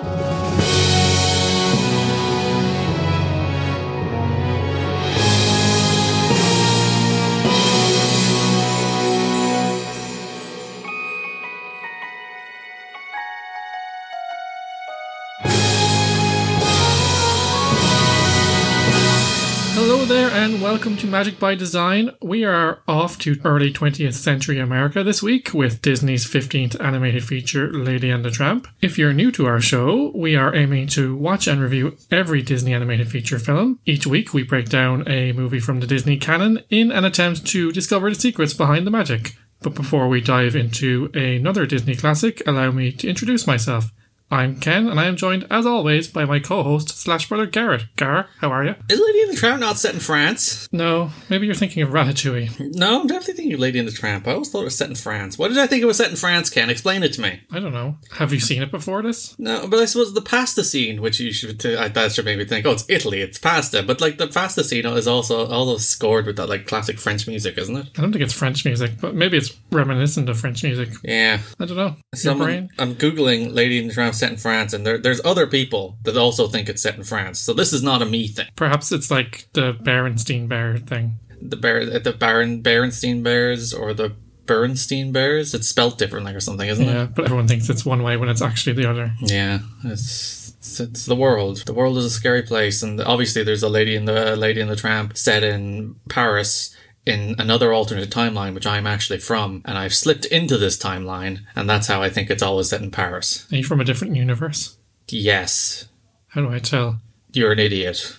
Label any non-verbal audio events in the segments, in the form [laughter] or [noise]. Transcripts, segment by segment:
Thank you. Welcome to Magic by Design. We are off to early 20th century America this week with Disney's 15th animated feature, Lady and the Tramp. If you're new to our show, we are aiming to watch and review every Disney animated feature film. Each week, we break down a movie from the Disney canon in an attempt to discover the secrets behind the magic. But before we dive into another Disney classic, allow me to introduce myself. I'm Ken, and I am joined, as always, by my co-host slash brother Garrett. Gar, how are you? Is Lady in the Tramp not set in France? No, maybe you're thinking of Ratatouille. No, I'm definitely thinking of Lady in the Tramp. I always thought it was set in France. Why did I think it was set in France, Ken? Explain it to me. I don't know. Have you seen it before this? No, but I suppose the pasta scene, which you should, uh, that should make me think, oh, it's Italy, it's pasta. But like the pasta scene is also also scored with that like classic French music, isn't it? I don't think it's French music, but maybe it's reminiscent of French music. Yeah. I don't know. Your Someone, brain? I'm googling Lady in the Tramp set in France, and there, there's other people that also think it's set in France. So this is not a me thing. Perhaps it's like the Berenstein Bear thing. The bear, the Baron Berenstein Bears or the Bernstein Bears. It's spelt differently or something, isn't it? Yeah, but everyone thinks it's one way when it's actually the other. Yeah, it's, it's it's the world. The world is a scary place, and obviously there's a lady in the Lady in the Tramp set in Paris in another alternate timeline, which I'm actually from, and I've slipped into this timeline, and that's how I think it's always set in Paris. Are you from a different universe? Yes, How do I tell? you're an idiot.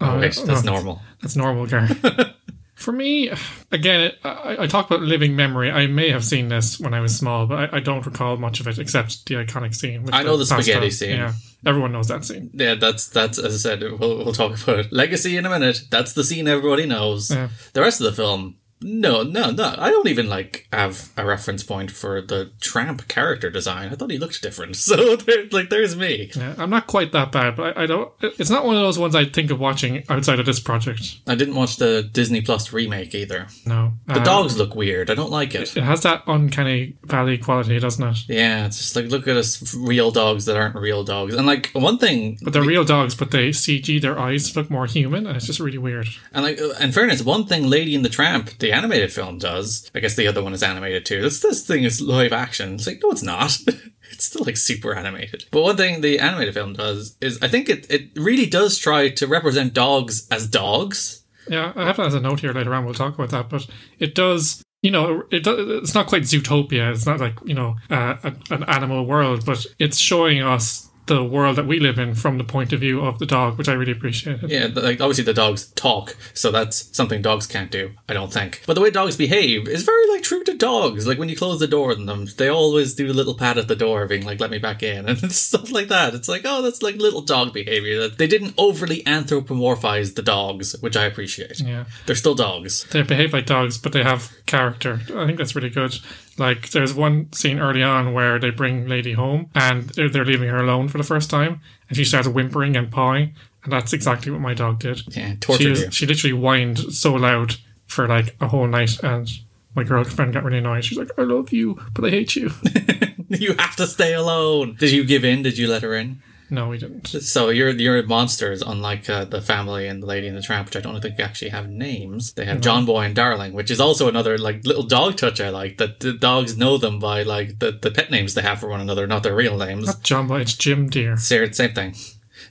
Oh, wait, oh, that's no, normal. That's normal, Gar. [laughs] For me, again, it, I, I talk about living memory. I may have seen this when I was small, but I, I don't recall much of it except the iconic scene. I know the spaghetti scene. Yeah, everyone knows that scene. Yeah, that's that's as I said. We'll, we'll talk about [laughs] legacy in a minute. That's the scene everybody knows. Yeah. The rest of the film, no, no, no. I don't even like have a reference point for the tramp character design. I thought he looked different. [laughs] So there, like, there's me. Yeah, I'm not quite that bad, but I, I don't. It's not one of those ones I think of watching outside of this project. I didn't watch the Disney Plus remake either. No, The Uh, dogs look weird. I don't like it. It has that uncanny valley quality, doesn't it? Yeah, it's just like look at us real dogs that aren't real dogs. And like one thing, But they're real dogs, but they CG their eyes look more human, and it's just really weird. And like, in fairness, one thing Lady in the Tramp, the animated film, does. I guess the other one is animated too. This this thing is live action. It's like no, it's not. [laughs] it's still like super animated. But one thing the animated film does is I think it it really does try to represent dogs as dogs. Yeah, I have that as a note here later on. We'll talk about that, but it does. You know, it does, it's not quite Zootopia. It's not like you know uh, an animal world, but it's showing us the world that we live in from the point of view of the dog, which I really appreciated. Yeah, like obviously the dogs talk, so that's something dogs can't do. I don't think. But the way dogs behave is very like true to dogs. Like when you close the door on them, they always do a little pat at the door, being like, "Let me back in," [laughs] and stuff like that. It's like, oh, that's like little dog behavior. That they didn't overly anthropomorphize the dogs, which I appreciate. Yeah. They're still dogs. They behave like dogs, but they have character. I think that's really good. Like, there's one scene early on where they bring Lady home and they're, they're leaving her alone for the first time, and she starts whimpering and pawing, and that's exactly what my dog did. Yeah, She, tortured is, you. she literally whined so loud for like a whole night, and my girlfriend got really annoyed. She's like, I love you, but I hate you. [laughs] you have to stay alone. Did you give in? Did you let her in? No, we didn't. So you're you're monsters, unlike uh, the family and the Lady and the Tramp, which I don't think actually have names. They have John Boy and Darling, which is also another like little dog touch I like. That the dogs know them by like the, the pet names they have for one another, not their real names. Not John Boy, it's Jim Dear. Same same thing.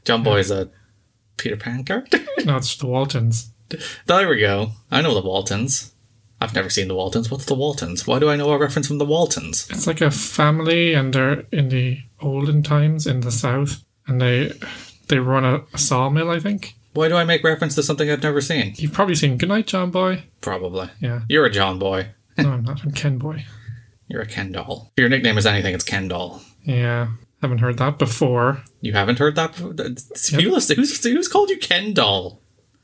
John Boy is a Peter Pan character. [laughs] No, it's the Waltons. there we go. I know the Waltons. I've never seen the Waltons. What's the Waltons? Why do I know a reference from the Waltons? It's like a family, and they're in the olden times in the south, and they they run a, a sawmill. I think Why do I make reference to something I've never seen? you've probably seen Goodnight, John Boy. Probably. Yeah, You're a John Boy. [laughs] no, I'm not. I'm Ken Boy. You're a Ken doll. If your nickname is anything, it's Ken doll. Yeah, haven't heard that before. You haven't heard that? before? People- Who's, who's called you Ken doll?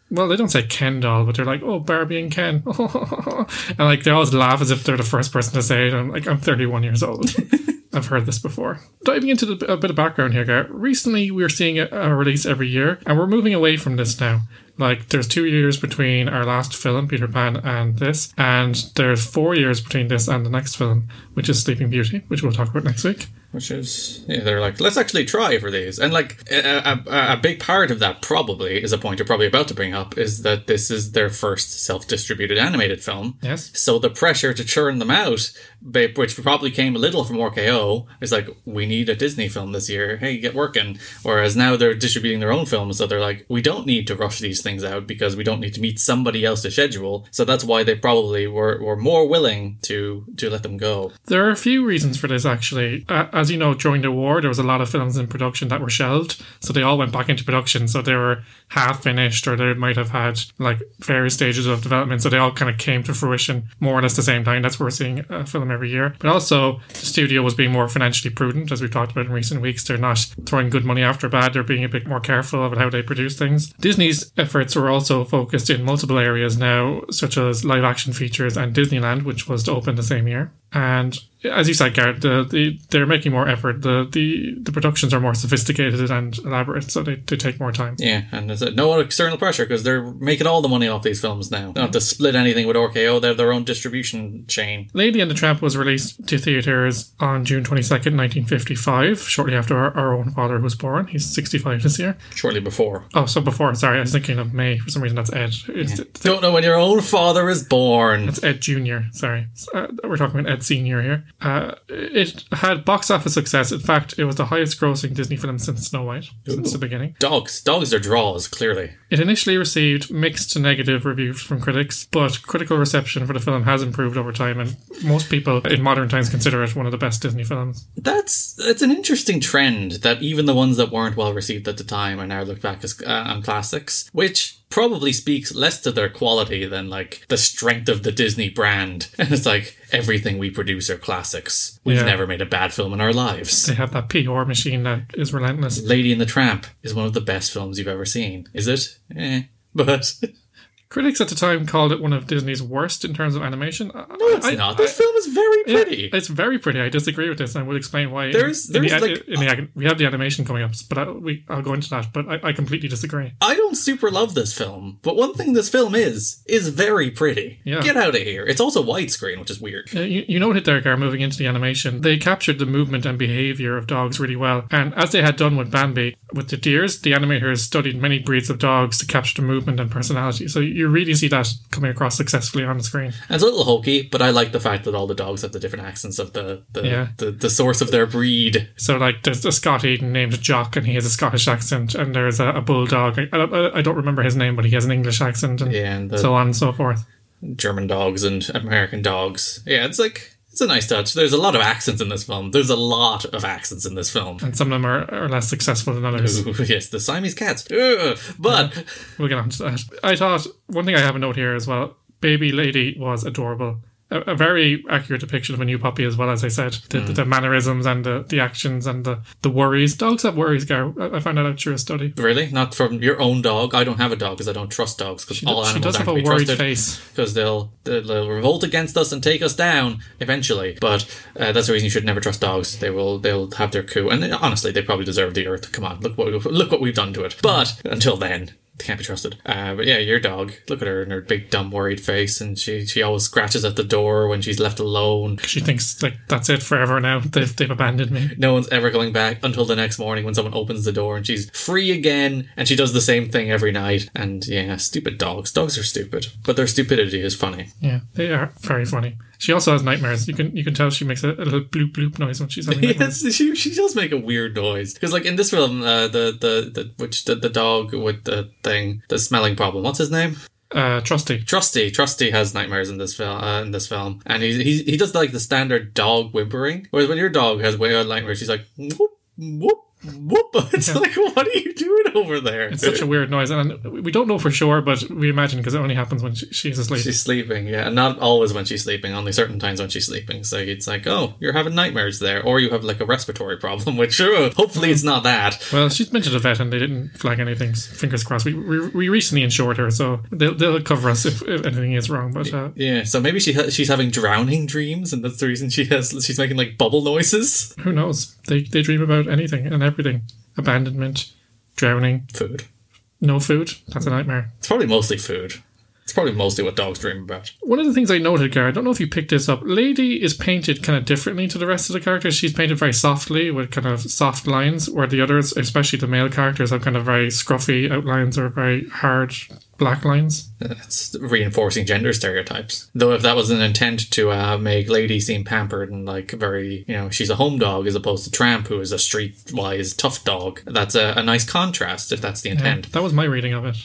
Well, they don't say Ken doll, but they're like, oh, Barbie and Ken. [laughs] and like, they always laugh as if they're the first person to say it. I'm like, I'm 31 years old. [laughs] I've heard this before. Diving into the, a bit of background here, Garrett. Recently, we're seeing a, a release every year, and we're moving away from this now. Like, there's two years between our last film, Peter Pan, and this, and there's four years between this and the next film, which is Sleeping Beauty, which we'll talk about next week. which is yeah, they're like, let's actually try for these, and like a, a, a big part of that probably is a point you're probably about to bring up is that this is their first self-distributed animated film. Yes. So the pressure to churn them out, which probably came a little from RKO, is like, we need a Disney film this year. Hey, get working. Whereas now they're distributing their own films, so they're like, we don't need to rush these things out because we don't need to meet somebody else's schedule. So that's why they probably were, were more willing to to let them go. There are a few reasons for this, actually. Uh, as you know, during the war, there was a lot of films in production that were shelved, so they all went back into production. So they were half finished, or they might have had like various stages of development. So they all kind of came to fruition more or less the same time. That's why we're seeing a film every year. But also, the studio was being more financially prudent, as we've talked about in recent weeks. They're not throwing good money after bad. They're being a bit more careful about how they produce things. Disney's efforts were also focused in multiple areas now, such as live action features and Disneyland, which was to open the same year. And as you said, Garrett, the, the, they're making more effort. The, the the productions are more sophisticated and elaborate, so they, they take more time. Yeah, and there's no external pressure because they're making all the money off these films now. They don't have to split anything with RKO. They're their own distribution chain. Lady and the Tramp was released to theatres on June 22nd, 1955, shortly after our, our own father was born. He's 65 this year. Shortly before. Oh, so before, sorry, I was thinking of May. For some reason, that's Ed. It's, Don't know when your own father is born. That's Ed Junior. Sorry, uh, we're talking about Ed Senior here. Uh, it had box office success. In fact, it was the highest-grossing Disney film since Snow White since the beginning. Dogs. Dogs are draws, clearly. It initially received mixed to negative reviews from critics, but critical reception for the film has improved over time, and most people in modern times consider it one of the best Disney films. That's that's an interesting trend that even the ones that weren't well received at the time are now looked back as uh, on classics, which probably speaks less to their quality than like the strength of the Disney brand. [laughs] And it's like everything we produce are classics. We've Yeah. never made a bad film in our lives. They have that PR machine that is relentless. Lady and the Tramp is one of the best films you've ever seen. Is it? Eh. But [laughs] Critics at the time called it one of Disney's worst in terms of animation. No, it's not. This film is very pretty. It's very pretty. I disagree with this, and I will explain why. There's- in, the, there's, in like- in the, we have the animation coming up, but I, we I'll go into that. But I, I completely disagree. I don't super love this film, but one thing this film is is very pretty. Yeah. Get out of here. It's also widescreen, which is weird. Uh, you, you noted there, Gar, moving into the animation, they captured the movement and behavior of dogs really well. And as they had done with Bambi, with the deers, the animators studied many breeds of dogs to capture the movement and personality. So you really see that coming across successfully on the screen. It's a little hokey, but I like the fact that all the dogs have the different accents of the the, Yeah. the, the source of their breed. So like there's a Scotty named Jock, and he has a Scottish accent, and there's a, a bulldog. I, I, I don't remember his name, but he has an English accent, and Yeah, and so on and so forth. German dogs and American dogs. Yeah, it's like it's a nice touch. There's a lot of accents in this film. There's a lot of accents in this film. And some of them are, are less successful than others. [laughs] Ooh, yes, the Siamese cats. Ugh. But We'll get on to that. I thought one thing I have a note here as well. Baby Lady was adorable. A, a very accurate depiction of a new puppy, as well as I said, the, the, mannerisms and the, the actions and the, the worries. Dogs have worries, Gar. I, I found that out through a study. really, not from your own dog. I don't have a dog because I don't trust dogs. Because all she animals does have aren't a to be worried trusted. face. because they'll, they'll they'll revolt against us and take us down eventually. But uh, that's the reason you should never trust dogs. They will they'll have their coup, and they- honestly, they probably deserve the earth. Come on, look what look what we've done to it. But until then. They can't be trusted. Uh, but yeah, your dog. Look at her and her big, dumb, worried face, and she she always scratches at the door when she's left alone. She thinks like that's it forever now. They've they've abandoned me. No one's ever going back until the next morning when someone opens the door and she's free again, and she does the same thing every night. And yeah, stupid dogs. Dogs are stupid, but their stupidity is funny. Yeah, they are very funny. She also has nightmares. You can you can tell she makes a, a little bloop bloop noise when she's having [laughs] nightmares. Yes, she, she does make a weird noise because, like in this film, uh, the, the the which the, the dog with the thing, the smelling problem. What's his name? Uh, trusty. Trusty. Trusty has nightmares in this film. Uh, in this film, and he he he does like the standard dog whimpering. Whereas when your dog has weird nightmares, she's like whoop whoop whoop. [laughs] It's like what are you doing over there? It's such a weird noise, and we don't know for sure, but we imagine because it only happens when she, she's asleep. She's sleeping, yeah, and not always when she's sleeping. Only certain times when she's sleeping. So it's like, oh, you're having nightmares there, or you have like a respiratory problem. [laughs] Which, uh, hopefully, it's not that. Well, she's been to the vet and they didn't flag anything. Fingers crossed. We we, we recently insured her, so they'll, they'll cover us if, if anything is wrong. But uh, Yeah, so maybe she ha- she's having drowning dreams, and that's the reason she has she's making like bubble noises. who knows? They they dream about anything and everything. Abandonment, drowning, Food. no food. That's a nightmare. It's probably mostly food. It's probably mostly what dogs dream about. One of the things I noted, Gary, I don't know if you picked this up. Lady is painted kind of differently to the rest of the characters. She's painted very softly with kind of soft lines, where the others, especially the male characters, have kind of very scruffy outlines or very hard black lines. It's reinforcing gender stereotypes. Though if that was an intent to uh, make Lady seem pampered and like very, you know, she's a home dog as opposed to Tramp, who is a streetwise tough dog. That's a, a nice contrast if that's the intent. That was my reading of it.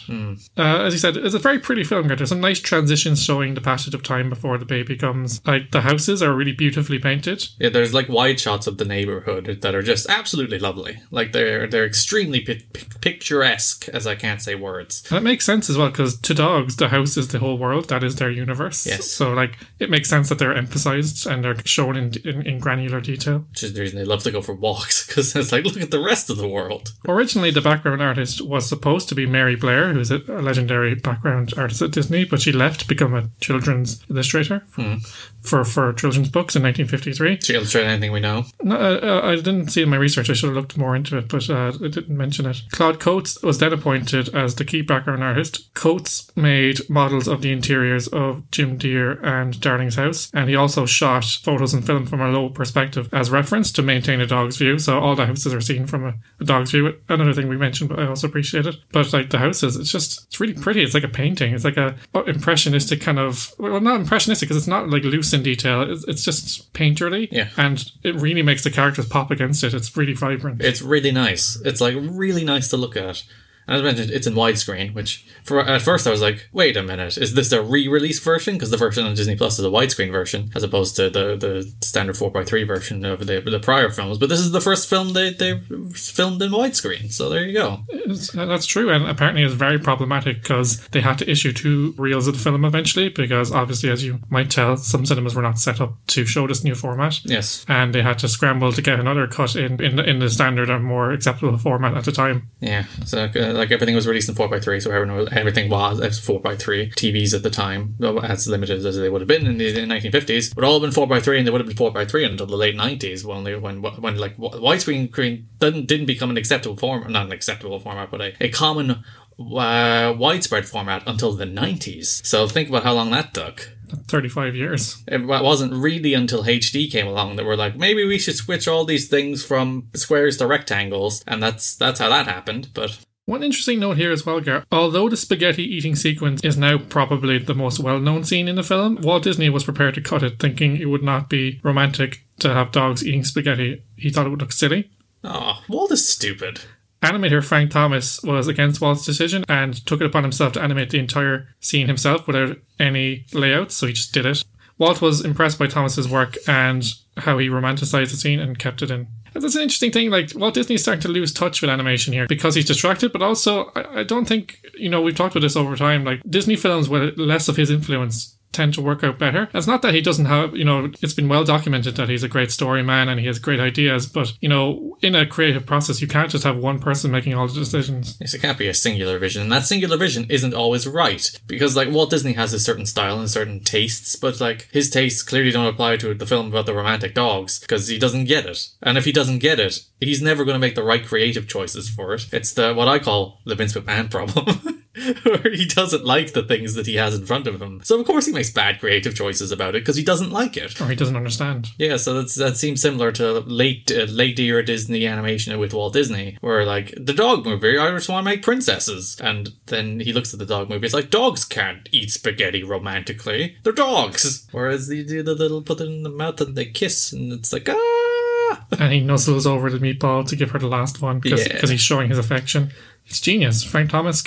Uh, as you said, it's a very pretty film. There's some nice transitions showing the passage of time before the baby comes. Like the houses are really beautifully painted. Yeah, there's like wide shots of the neighborhood that are just absolutely lovely. Like they're they're extremely pi- pi- picturesque, as I can't say words. It makes sense as well because to dogs, the house is the whole world. That is their universe. Yes. So like it makes sense that they're emphasized and they're shown in in, in granular detail. Which is the reason they love to go for walks because it's like look at the rest of the world. Originally, the background artist was supposed to be Mary Blair, who's a, a legendary background artist at Disney, but she left to become a children's illustrator hmm. For, for children's books in 1953. To illustrate anything we know. No, uh, uh, I didn't see in my research. I should have looked more into it, but uh, it didn't mention it. Claude Coats was then appointed as the key background artist. Coats made models of the interiors of Jim Dear and Darling's house, and he also shot photos and film from a low perspective as reference to maintain a dog's view. So all the houses are seen from a, a dog's view. Another thing we mentioned, but I also appreciate it. But like the houses, it's just it's really pretty. It's like a painting. It's like a uh, impressionistic kind of well, not impressionistic because it's not like loose in detail. It's, it's just painterly. Yeah. and it really makes the characters pop against it. It's really vibrant. It's really nice. It's like really nice to look at. And as I mentioned, it's in widescreen, which for at first I was like, wait a minute, is this a re-release version? Because the version on Disney Plus is a widescreen version, as opposed to the, the standard 4x3 version of the, the prior films. But this is the first film they, they filmed in widescreen, so there you go. It's- that's true, and apparently it's very problematic because they had to issue two reels of the film eventually. Because obviously, as you might tell, some cinemas were not set up to show this new format. Yes. And they had to scramble to get another cut in in, the- in the standard and more acceptable format at the time. Yeah, so uh, like everything was released in four x three, so everyone was, everything was as four x three. TVs at the time, as limited as they would have been in the nineteen fifties, would all have been four x three, and they would have been four x three until the late nineties, when they, when when like wi- widescreen screen didn't didn't become an acceptable form, not an acceptable format, but a, a common uh, widespread format until the nineties. So think about how long that took. 35 years. It wasn't really until HD came along that we're like, maybe we should switch all these things from squares to rectangles, and that's that's how that happened. But One interesting note here as well, Gar. Although the spaghetti eating sequence is now probably the most well known scene in the film, Walt Disney was prepared to cut it, thinking it would not be romantic to have dogs eating spaghetti. He thought it would look silly. oh, Walt is stupid. Animator Frank Thomas was against Walt's decision and took it upon himself to animate the entire scene himself without any layouts, so he just did it. Walt was impressed by Thomas's work and how he romanticized the scene and kept it in. That's an interesting thing. Like Walt Disney's starting to lose touch with animation here because he's distracted, but also I, I don't think you know we've talked about this over time. Like Disney films with less of his influence tend to work out better. It's not that he doesn't have, you know, it's been well documented that he's a great story man and he has great ideas, but, you know, in a creative process, you can't just have one person making all the decisions. Yes, it can't be a singular vision, and that singular vision isn't always right because, like, Walt Disney has a certain style and certain tastes, but like his tastes clearly don't apply to the film about the romantic dogs because he doesn't get it. And if he doesn't get it, he's never going to make the right creative choices for it. It's the what I call the Vince McMahon problem. [laughs] Where [laughs] he doesn't like the things that he has in front of him. So, of course, he makes bad creative choices about it because he doesn't like it. Or he doesn't understand. Yeah, so that's, that seems similar to late uh, late era Disney animation with Walt Disney, where like the dog movie, I just want to make princesses, and then he looks at the dog movie, it's like dogs can't eat spaghetti romantically, they're dogs. Whereas they do the little put it in the mouth and they kiss, and it's like ah. And he nuzzles over the meatball to give her the last one because Yeah. he's showing his affection. It's genius. Frank Thomas,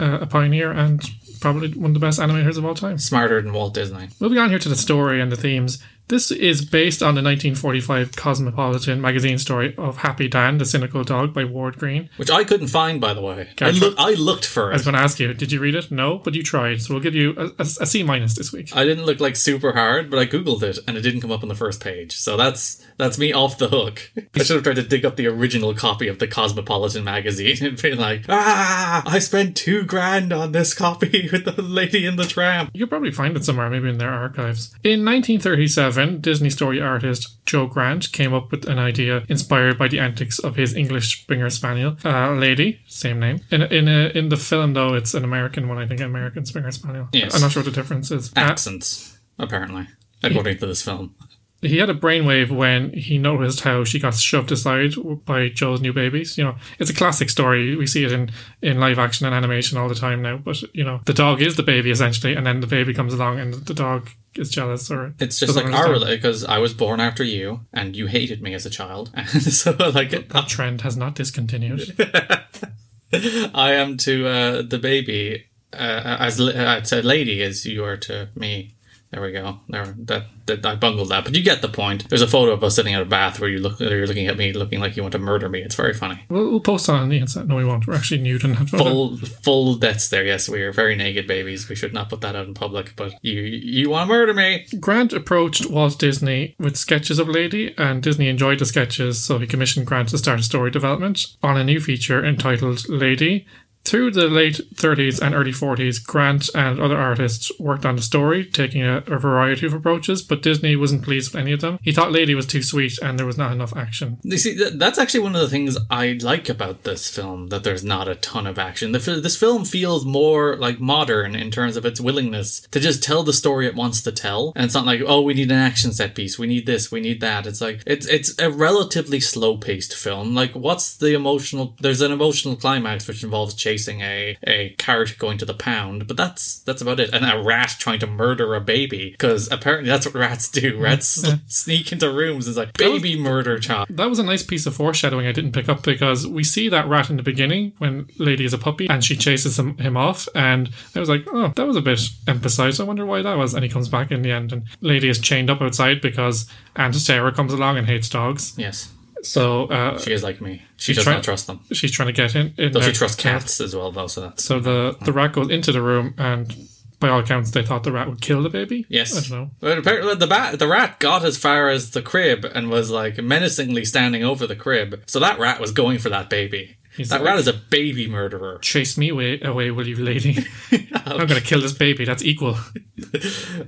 uh, a pioneer and probably one of the best animators of all time. Smarter than Walt Disney. Moving on here to the story and the themes. This is based on the 1945 Cosmopolitan magazine story of Happy Dan, the Cynical Dog by Ward Greene. Which I couldn't find, by the way. I, look, I looked for it. I was going to ask you, did you read it? No, but you tried. So we'll give you a, a, a C minus this week. I didn't look like super hard, but I googled it and it didn't come up on the first page. So that's that's me off the hook. I should have tried to dig up the original copy of the Cosmopolitan magazine and been like, ah, I spent two grand on this copy [laughs] with the Lady in the tram. You could probably find it somewhere, maybe in their archives. In 1937, 2011, Disney story artist Joe Grant came up with an idea inspired by the antics of his English Springer Spaniel, uh, Lady, same name. In in a, in the film though, it's an American one. I think American Springer Spaniel. Yes. I'm not sure what the difference is. Uh, Accents, apparently, according to this film. he had a brainwave when he noticed how she got shoved aside by Joe's new babies. You know, it's a classic story. We see it in, in live action and animation all the time now. But, you know, the dog is the baby essentially, and then the baby comes along and the dog is jealous or. It's just like our understand. because I was born after you, and you hated me as a child, and [laughs] so like That trend has not discontinued. [laughs] I am to uh, the baby uh, as li- uh, lady as you are to me. There we go. There, that, that I bungled that, but you get the point. There's a photo of us sitting in a bath where you look, you're looking at me, looking like you want to murder me. It's very funny. we'll, we'll post on the internet. No, we won't. We're actually nude that. Full, full deaths there. Yes, we are very naked babies. We should not put that out in public. But you, you want to murder me? Grant approached Walt Disney with sketches of Lady, and Disney enjoyed the sketches, so he commissioned Grant to start story development on a new feature entitled Lady. Through the late 30s and early 40s, Grant and other artists worked on the story, taking a, a variety of approaches, but Disney wasn't pleased with any of them. He thought Lady was too sweet and there was not enough action. You see, th- that's actually one of the things I like about this film, that there's not a ton of action. The, this film feels more like modern in terms of its willingness to just tell the story it wants to tell. And it's not like, oh, we need an action set piece, we need this, we need that. It's like, it's, it's a relatively slow paced film. Like, what's the emotional, there's an emotional climax which involves chasing a, a cart going to the pound, but that's, that's about it. And a rat trying to murder a baby, because apparently that's what rats do. [laughs] Rats [laughs] sneak into rooms. It's like, baby murder child. That was a nice piece of foreshadowing I didn't pick up because we see that rat in the beginning when Lady is a puppy and she chases him, him off. And I was like, oh, that was a bit emphasized. I wonder why that was. And he comes back in the end, and Lady is chained up outside because Aunt Sarah comes along and hates dogs. Yes. So uh, She is like me. She does try- not trust them. she's trying to get in. in Though she trusts cats as well, though. So that's So the, the rat goes into the room, and by all accounts, they thought the rat would kill the baby. yes. I don't know. But apparently, the bat, the rat got as far as the crib and was like menacingly standing over the crib. So that rat was going for that baby. He's that like- rat is a baby murderer. Chase me away, away will you, lady? [laughs] I'm going to kill this baby. That's equal. [laughs]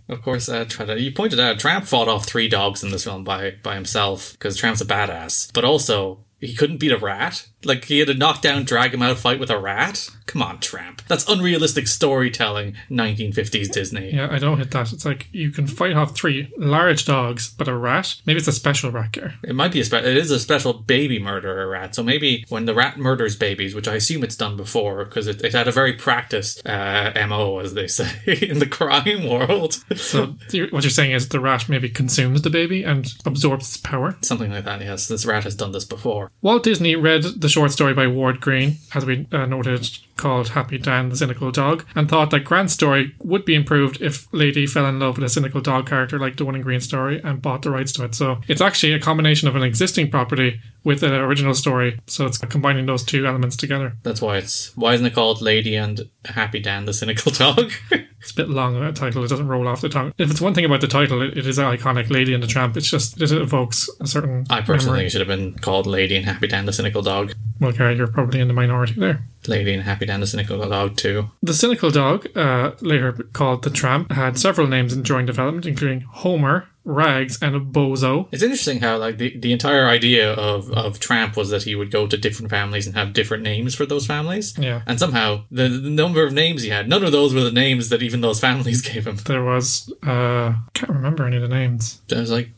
Of course, uh, you pointed out Tramp fought off three dogs in this film by by himself because Tramp's a badass. But also, he couldn't beat a rat. Like he had a knockdown, drag him out fight with a rat. Come on, Tramp. That's unrealistic storytelling. 1950s Disney. Yeah, I don't hit that. It's like you can fight off three large dogs, but a rat? Maybe it's a special rat care. It might be a spe- it is a special baby murderer rat. So maybe when the rat murders babies, which I assume it's done before because it, it had a very practiced uh, mo, as they [laughs] say in the crime world, So what you're saying is the rat maybe consumes the baby and absorbs its power. something like that. Yes, this rat has done this before. Walt Disney read the short story by Ward Greene, as we uh, noted, called Happy Dan the Cynical Dog, and thought that Grant's story would be improved if Lady fell in love with a cynical dog character like the one in Greene's story and bought the rights to it. So it's actually a combination of an existing property with an original story. So it's combining those two elements together. That's why it's why isn't it called Lady and Happy Dan the Cynical Dog? [laughs] It's a bit long a title. It doesn't roll off the tongue. If it's one thing about the title, it, it is iconic. Lady and the Tramp. It's just it evokes a certain. I personally memory. think it should have been called Lady and Happy Dan the Cynical Dog. Well, Gary, you're probably in the minority there. Lady and Happy Dan the Cynical Dog too. The cynical dog, uh, later called the Tramp, had several names during development, including Homer, Rags, and a Bozo. It's interesting how like the, the entire idea of, of Tramp was that he would go to different families and have different names for those families. Yeah. And somehow the, the number of names he had, none of those were the names that even those families [laughs] gave him. There was, uh, I can't remember any of the names. There was like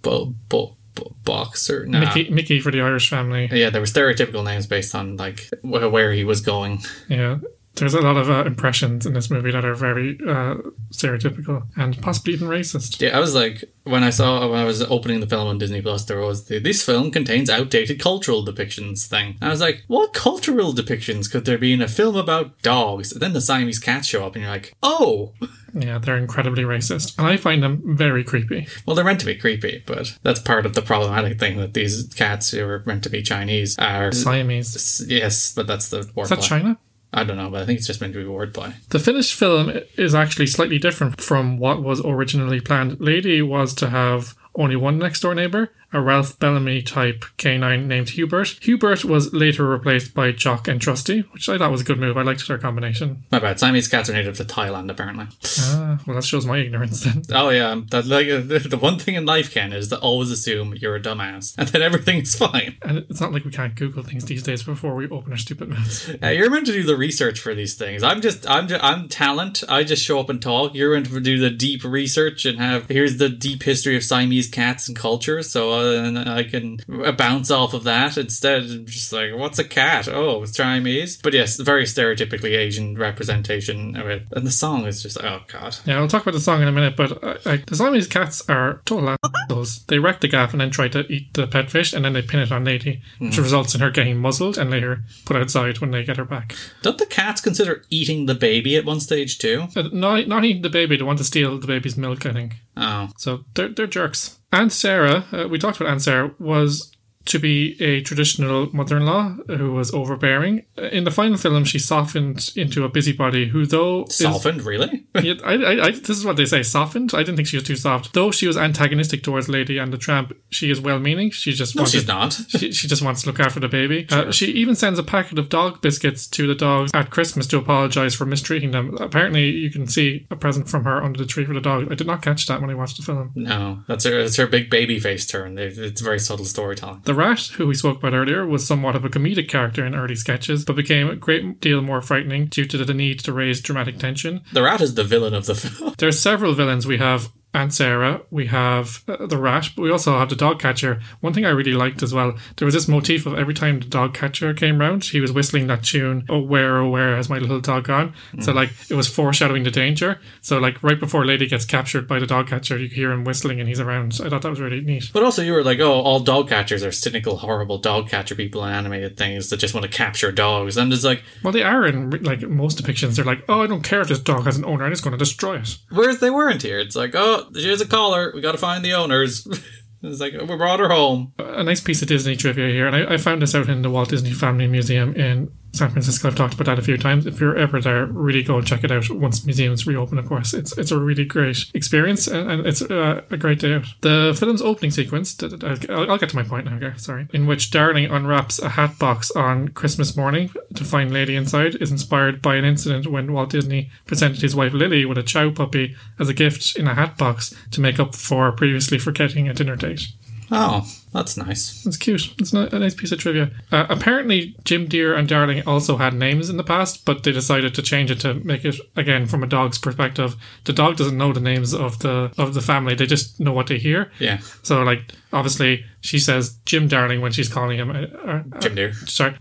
Bo, Bo, Bo, Boxer. Nah. Mickey, Mickey for the Irish family. Yeah, there were stereotypical names based on like wh- where he was going. Yeah. There's a lot of uh, impressions in this movie that are very uh, stereotypical and possibly even racist. Yeah, I was like, when I saw when I was opening the film on Disney Plus, there was the this film contains outdated cultural depictions thing. And I was like, what cultural depictions could there be in a film about dogs? And then the Siamese cats show up, and you're like, oh, Yeah, they're incredibly racist. And I find them very creepy. well, they're meant to be creepy, but that's part of the problematic thing that these cats who are meant to be Chinese are. Siamese. Yes, but that's the wordplay. Is that China? I don't know, but I think it's just meant to be wordplay. The finished film is actually slightly different from what was originally planned. Lady was to have only one next door neighbor, a Ralph Bellamy type canine named Hubert. Hubert was later replaced by Jock and Trusty, which I thought was a good move. I liked their combination. My bad. Siamese cats are native to Thailand, apparently. Ah, well, that shows my ignorance then. [laughs] Oh yeah, that like uh, the, one thing in life, Ken, is to always assume you're a dumbass, and then everything's fine. And it's not like we can't Google things these days before we open our stupid mouths. [laughs] Uh, you're meant to do the research for these things. I'm just, I'm, just, I'm talent. I just show up and talk. You're meant to do the deep research and have here's the deep history of Siamese cats and culture. So uh, and I can bounce off of that instead. of Just like, what's a cat? Oh, it's Siamese. But yes, very stereotypically Asian representation of it. And the song is just, oh god. Yeah, I'll talk about the song in a minute, but uh, like the Siamese cats are total assholes. They wreck the gaff and then try to eat the pet fish, and then they pin it on Lady, which results in her getting muzzled and later put outside when they get her back. Don't the cats consider eating the baby at one stage too? Uh, not, not eating the baby, they want to steal the baby's milk, I think. Oh, So they're, they're jerks. Aunt Sarah, uh, we talked about Aunt Sarah, was to be a traditional mother in law who was overbearing. Uh, In the final film, she softened into a busybody who, though. is- softened, really? [laughs] Yeah, I, I, I, this is what they say, softened. I didn't think she was too soft. Though she was antagonistic towards Lady and the Tramp, she is well meaning. She just no, wanted, she's not. [laughs] She, she just wants to look after the baby. Uh, she even sends a packet of dog biscuits to the dogs at Christmas to apologize for mistreating them. Apparently, you can see a present from her under the tree for the dog. I did not catch that when I watched the film. No, that's her. That's her big baby face turn. It- It's very subtle storytelling. The rat, who we spoke about earlier, was somewhat of a comedic character in early sketches, but became a great deal more frightening due to the need to raise dramatic tension. The rat is the villain of the film. There's several villains. We have Aunt Sarah, we have uh, the rat, but we also have the dog catcher. One thing I really liked as well, there was this motif of every time the dog catcher came round, he was whistling that tune, Oh, where, oh, where has my little dog gone? So, like, it was foreshadowing the danger. So, like, right before Lady gets captured by the dog catcher, you hear him whistling and he's around. I thought that was really neat. But also, you were like, oh, all dog catchers are cynical, horrible dog catcher people in animated things that just want to capture dogs. And it's like, Well, they are in, like, most depictions. They're like, oh, I don't care if this dog has an owner, I'm just going to destroy it. whereas they weren't here. It's like, oh, here's a collar. We got to find the owners. [laughs] it's like, we brought her home. a nice piece of Disney trivia here, and I, I found this out in the Walt Disney Family Museum in San Francisco. I've talked about that a few times. If you're ever there, really go and check it out once museums reopen. Of course, it's it's a really great experience, and, it's uh, a great day out. The film's opening sequence. I'll, I'll get to my point now. Okay, sorry. In which Darling unwraps a hat box on Christmas morning to find Lady inside, is inspired by an incident when Walt Disney presented his wife Lily with a Chow puppy as a gift in a hat box to make up for previously forgetting a dinner date. Oh, that's nice. That's cute. It's a nice piece of trivia. Uh, apparently, Jim Dear and Darling also had names in the past, but they decided to change it to make it again from a dog's perspective. The dog doesn't know the names of the of the family; they just know what they hear. Yeah. So, like, obviously, she says Jim Darling when she's calling him. Uh, uh, Jim Dear. sorry.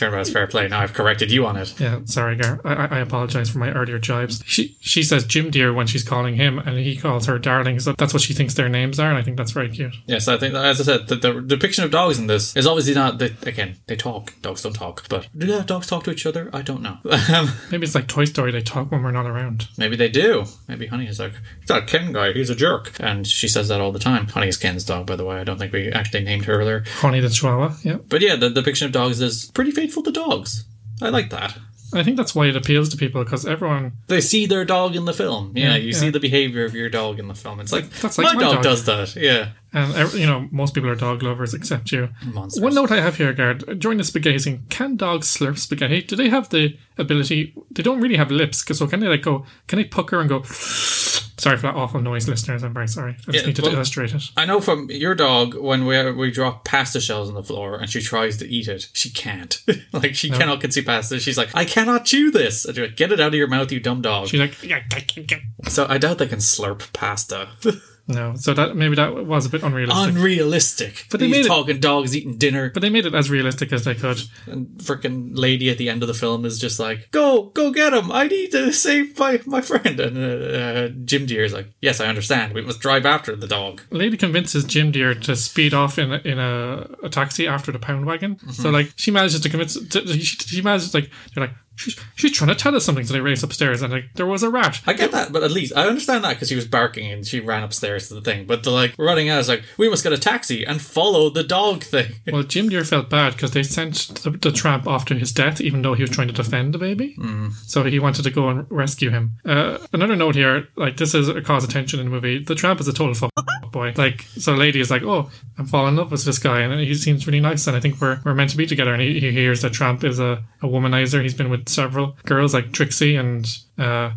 Turnabout's fair play. Now I've corrected you on it. Yeah, sorry, Gar. I, I- apologize for my earlier jibes. She she says Jim dear when she's calling him, and he calls her Darling. So that's what she thinks their names are, and I think that's very cute. Yes, I think, as I said, the, the depiction of dogs in this is obviously not, they, again, they talk. Dogs don't talk. But do dogs talk to each other? I don't know. [laughs] Maybe it's like Toy Story; they talk when we're not around. Maybe they do. Maybe Honey is like, that Ken guy, he's a jerk. And she says that all the time. Honey is Ken's dog, by the way. I don't think we actually named her earlier. Honey the Chihuahua. Yeah. But yeah, the depiction of dogs is pretty faithful to dogs. I like that. I think that's why it appeals to people because everyone. They see their dog in the film. Yeah, Yeah, you yeah. see the behavior of your dog in the film. It's like, That's like my, my dog, dog. does that. Yeah. And you know, most people are dog lovers except you. Monsters. One note I have here, Gar, during the spaghetti, can dogs slurp spaghetti? Do they have the ability? They don't really have lips, so can they like go? Can they pucker and go? Sorry for that awful noise, listeners. I'm very sorry. I just Yeah, need to well- illustrate it. I know from your dog when we we drop pasta shells on the floor and she tries to eat it, she can't. [laughs] like she cannot consume pasta. She's like, I cannot chew this. And you're like, Get it out of your mouth, you dumb dog. She's like, yeah, so I doubt they can slurp pasta. [laughs] no. So that maybe that was a bit unrealistic. Unrealistic. But they These made it- talking dogs eating dinner. but they made it as realistic as they could. And freaking lady at the end of the film is just like, "Go, go get him! I need to save my my friend." And uh, uh, Jim Dear is like, "Yes, I understand. We must drive after the dog." Lady convinces Jim Dear to speed off in a, in a, a taxi after the pound wagon. So like she manages to convince. To, she, she manages like they're like she's, she's trying to tell us something. So they race upstairs and like there was a rat. I get that, but at least I understand that because she was barking and she ran upstairs to the thing. But the like running out is like we must get a taxi and follow the dog thing. [laughs] Well, Jim Dear felt bad because they sent the, the tramp off to his death, even though he was trying to defend the baby. Mm. So he wanted to go and rescue him. Uh, another note here, like this is a cause of tension in the movie. The tramp is a total fuck [laughs] boy. Like, so lady is like, "Oh, I'm falling in love with this guy," and he seems really nice, and I think we're we're meant to be together. And he, he hears that Tramp is a, a womanizer. He's been with several girls like Trixie and. Uh,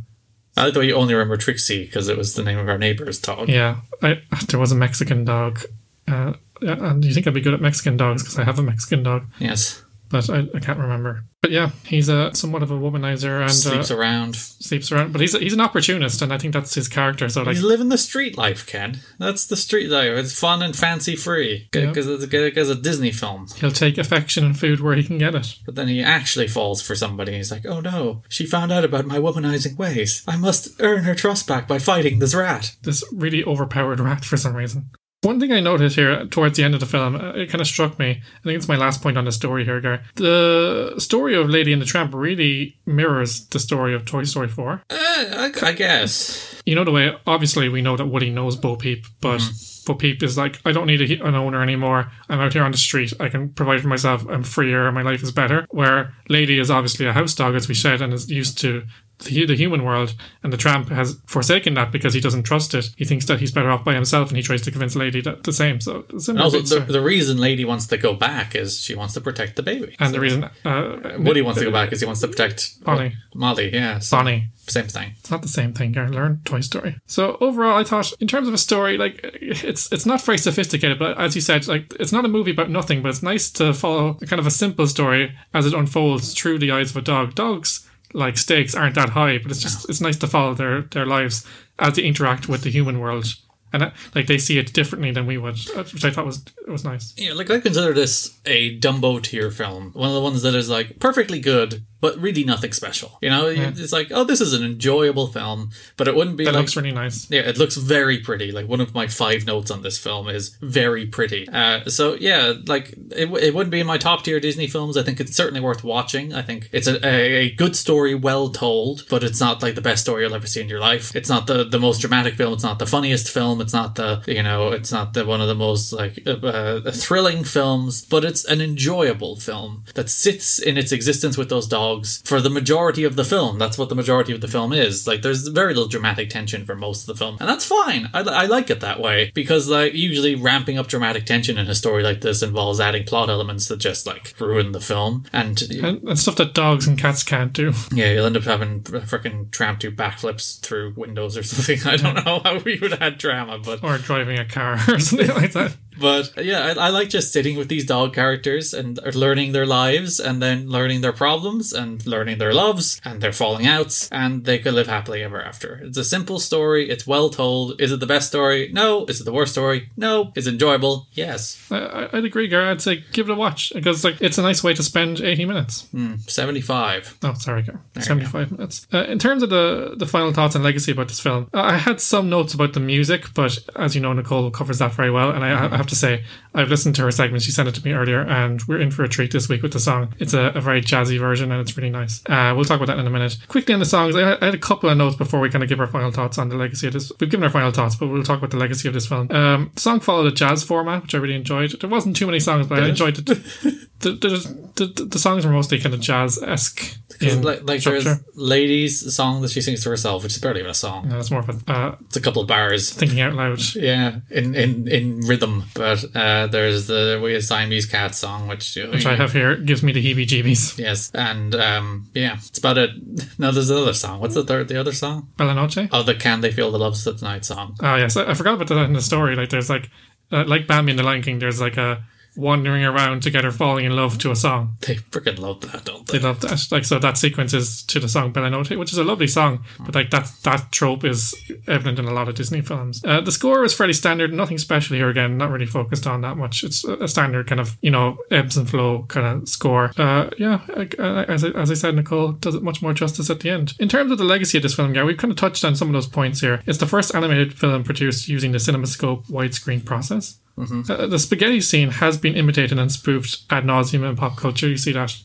I thought you only remember Trixie because it was the name of our neighbor's dog. yeah, I, there was a Mexican dog. Uh, and you think I'd be good at Mexican dogs because I have a Mexican dog, Yes. But I, I can't remember. But yeah, he's a somewhat of a womanizer and Sleeps uh, around. sleeps around. But he's he's an opportunist, and I think that's his character. So like, He's living the street life, Ken. That's the street life. It's fun and fancy free because it's, it's a Disney film. he'll take affection and food where he can get it. But then he actually falls for somebody. He's like, "Oh no, she found out about my womanizing ways. I must earn her trust back by fighting this rat." this really overpowered rat for some reason. One thing I noticed here towards the end of the film, uh, it kind of struck me. I think it's my last point on the story here, Gar. The story of Lady and the Tramp really mirrors the story of Toy Story 4. Uh, I, I guess. You know the way, obviously, we know that Woody knows Bo Peep, but Bo Peep is like, I don't need a, an owner anymore. I'm out here on the street. I can provide for myself. I'm freer. My life is better. Where Lady is obviously a house dog, as we said, and is used to the, the human world, and the tramp has forsaken that because he doesn't trust it. He thinks that he's better off by himself, and he tries to convince Lady that the same. So also, the, the reason Lady wants to go back is she wants to protect the baby. and the reason uh, Woody wants to go back is he wants to protect Bonnie. Molly, yeah. So Bonnie. Same thing. It's not the same thing. I learned Toy Story. So overall, I thought in terms of a story, like it's it's not very sophisticated, but as you said, like it's not a movie about nothing. But it's nice to follow kind of a simple story as it unfolds through the eyes of a dog. Dogs like stakes aren't that high, but it's just it's nice to follow their their lives as they interact with the human world, and uh, like they see it differently than we would, uh, which I thought was it was nice. Yeah, like I consider this a Dumbo tier film. One of the ones that is like perfectly good, but really nothing special. You know, it's like, oh, this is an enjoyable film, but it wouldn't be It like looks really nice. Yeah, it looks very pretty. Like one of my five notes on this film is very pretty. Uh, so yeah, like it, it wouldn't be in my top tier Disney films. I think it's certainly worth watching. I think it's a, a, good story, well told, but it's not like the best story you'll ever see in your life. It's not the, the most dramatic film. It's not the funniest film. It's not the you know, it's not the one of the most like uh, uh, thrilling films, but it's an enjoyable film that sits in its existence with those dogs for the majority of the film. That's what the majority of the film is. Like, there's very little dramatic tension for most of the film, and that's fine. I, I like it that way because, like, usually ramping up dramatic tension in a story like this involves adding plot elements that just like ruin the film. And And, and stuff that dogs and cats can't do. [laughs] yeah, you'll end up having freaking tramp do backflips through windows or [laughs] something. I don't know how we would add drama, but Or driving a car [laughs] or something like that. But yeah, I, I like just sitting with these dog characters and learning their lives and then learning their problems and learning their loves and their falling outs and they could live happily ever after. It's a simple story. It's well told. Is it the best story? No. Is it the worst story? No. Is it enjoyable? Yes. I, I- I'd agree, Gar. I'd say give it a watch because like it's a nice way to spend eighty minutes. 75. Oh, sorry, Gar. Seventy-five minutes. Uh, in terms of the the final thoughts and legacy about this film, uh, I had some notes about the music, but as you know, Nicole covers that very well, and I, I have to say I've listened to her segment. She sent it to me earlier, and we're in for a treat this week with the song. It's a, a very jazzy version, and it's really nice. Uh, we'll talk about that in a minute. Quickly on the songs, I, I had a couple of notes before we kind of give our final thoughts on the legacy of this. We've given our final thoughts, but we'll talk about the legacy of this film. Um, the song followed a jazz format, which I really enjoyed. There wasn't too many songs, but I enjoyed it. [laughs] The, the, the, the songs were mostly kind of jazz esque. Like, like there's Lady's song that she sings to herself, which is barely even a song. That's more of a uh, It's a couple of bars. thinking out loud. Yeah, in, in, in rhythm. But uh, there's the We Siamese Cat song, which, uh, Which I have here gives me the heebie-jeebies. Yes, and um, yeah, it's about it. [laughs] No, there's another song. What's the third, the other song? Bella Notte. Oh, the Can They Feel the Love Tonight song. Oh yes, I, I forgot about that in the story. Like there's like, uh, like Bambi in the Lion King. There's like a wandering around together, falling in love to a song. [laughs] They freaking love that, don't They they? love that. Like so, that sequence is to the song Bella Notte, which is a lovely song. But like that that trope is evident in a lot of Disney films. Uh, the score is fairly standard, nothing special here. Again, not really focused on that much. It's a standard kind of you know ebbs and flow kind of score. Uh, yeah, uh, as I, as I said, Nicole does it much more justice at the end. In terms of the legacy of this film, Gary, we've kind of touched on some of those points here. It's the first animated film produced using the CinemaScope widescreen process. Uh, the spaghetti scene has been imitated and spoofed ad nauseum in pop culture. You see that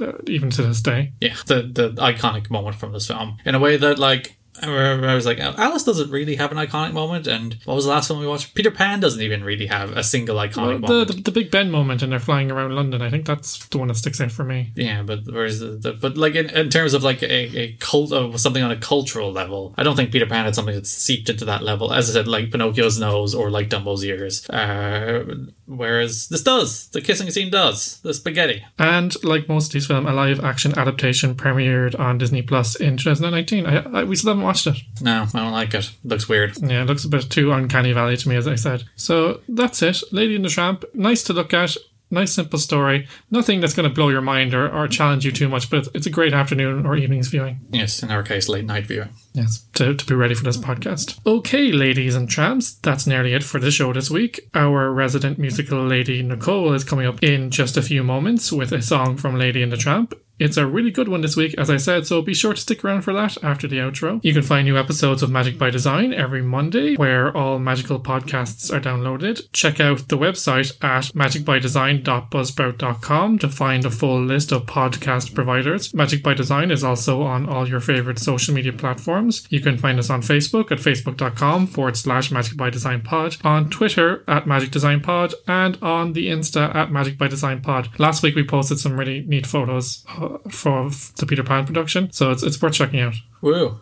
uh, even to this day. Yeah, the the iconic moment from this film in a way that like I remember I was like, Alice doesn't really have an iconic moment, and what was the last one we watched? Peter Pan doesn't even really have a single iconic Well, the, moment. the the Big Ben moment, and they're flying around London. I think that's the one that sticks out for me. yeah, but whereas the, the but like in, in terms of like a, a cult of something on a cultural level, I don't think Peter Pan had something that's seeped into that level. As I said, like Pinocchio's nose or like Dumbo's ears. Uh, whereas this does, the kissing scene does, the spaghetti. And like most of these films, a live action adaptation premiered on Disney Plus in 2019. I, I, we still haven't watched it. No, I don't like it. Looks weird. Yeah, it looks a bit too uncanny valley to me, as I said. So that's it. Lady and the Tramp, nice to look at. Nice simple story. Nothing that's going to blow your mind or, or challenge you too much, but it's, it's a great afternoon or evening's viewing. Yes, in our case, late night viewing. Yes, to, to be ready for this podcast. Okay, ladies and tramps, that's nearly it for the show this week. Our resident musical lady Nicole is coming up in just a few moments with a song from Lady and the Tramp. It's a really good one this week, as I said, so be sure to stick around for that after the outro. You can find new episodes of Magic by Design every Monday, where all magical podcasts are downloaded. Check out the website at magicbydesign.buzzsprout.com to find a full list of podcast providers. Magic by Design is also on all your favorite social media platforms. You can find us on Facebook at facebook.com forward slash Magic by Design Pod, on Twitter at Magic Design Pod, and on the Insta at Magic by Design Pod. Last week we posted some really neat photos uh, for the Peter Pan production, so it's, it's worth checking out. Woo.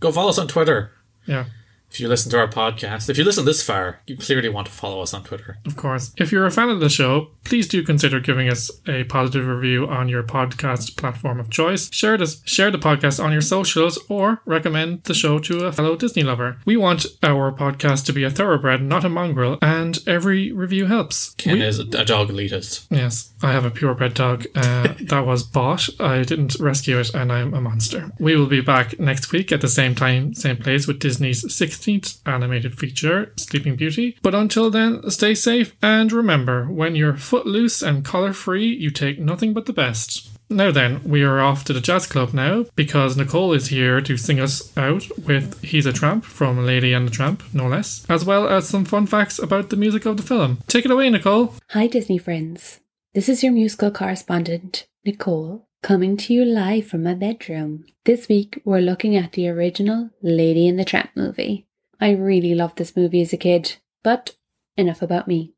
Go follow us on Twitter. Yeah. If you listen to our podcast, if you listen this far, you clearly want to follow us on Twitter. Of course. If you're a fan of the show, please do consider giving us a positive review on your podcast platform of choice. Share this, share the podcast on your socials, or recommend the show to a fellow Disney lover. We want our podcast to be a thoroughbred, not a mongrel, and every review helps. Ken We- is a dog elitist. Yes, I have a purebred dog uh, [laughs] that was bought. I didn't rescue it, and I'm a monster. We will be back next week at the same time, same place with Disney's 16th animated feature, Sleeping Beauty. But until then, stay safe and remember when you're footloose and color free, you take nothing but the best. Now then, we are off to the jazz club now because Nicole is here to sing us out with He's a Tramp from Lady and the Tramp, no less, as well as some fun facts about the music of the film. Take it away, Nicole. Hi, Disney friends. This is your musical correspondent, Nicole, coming to you live from my bedroom. This week, we're looking at the original Lady and the Tramp movie. I really loved this movie as a kid, but enough about me.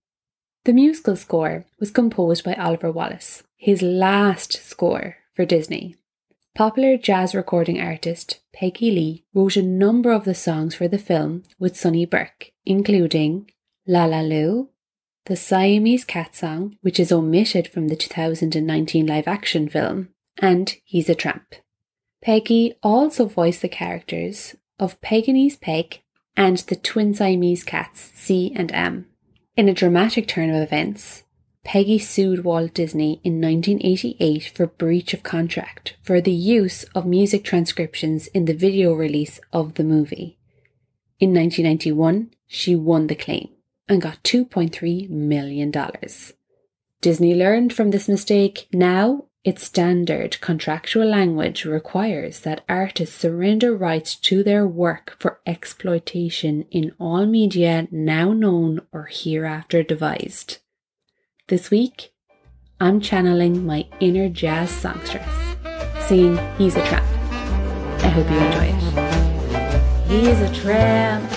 The musical score was composed by Oliver Wallace, his last score for Disney. Popular jazz recording artist Peggy Lee wrote a number of the songs for the film with Sonny Burke, including La La Lu, the Siamese Cat Song, which is omitted from the 2019 live action film, and He's a Tramp. Peggy also voiced the characters of Pekingese Peg and the twin Siamese cats Si and Am. In a dramatic turn of events, Peggy sued Walt Disney in 1988 for breach of contract for the use of music transcriptions in the video release of the movie. In 1991, she won the claim and got $2.3 million. Disney learned from this mistake. Now, its standard contractual language requires that artists surrender rights to their work for exploitation in all media now known or hereafter devised. This week, I'm channeling my inner jazz songstress, singing He's a Tramp. I hope you enjoy it. He's a tramp,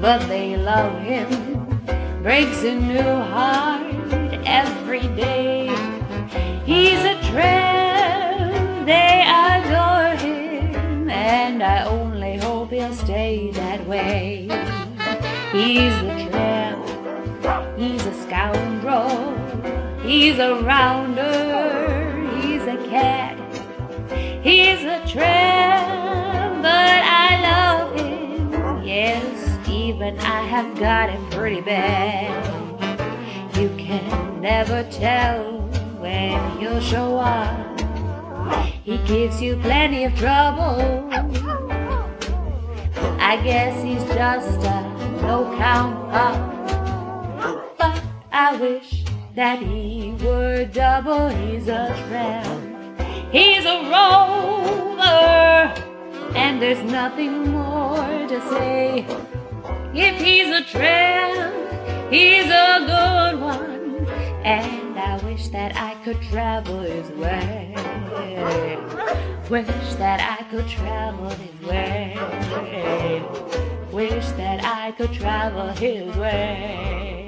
but they love him. Breaks a new heart every day. And I only hope he'll stay that way. He's a tramp, he's a scoundrel, he's a rounder, he's a cat. He's a tramp, but I love him. Yes, even I have got him pretty bad. You can never tell when he'll show up. He gives you plenty of trouble. I guess he's just a no count pup. But I wish that he were double. He's a tramp. He's a rover. And there's nothing more to say. If he's a tramp, he's a good one. And I wish that I could travel his way. Wish that I could travel his way. Wish that I could travel his way.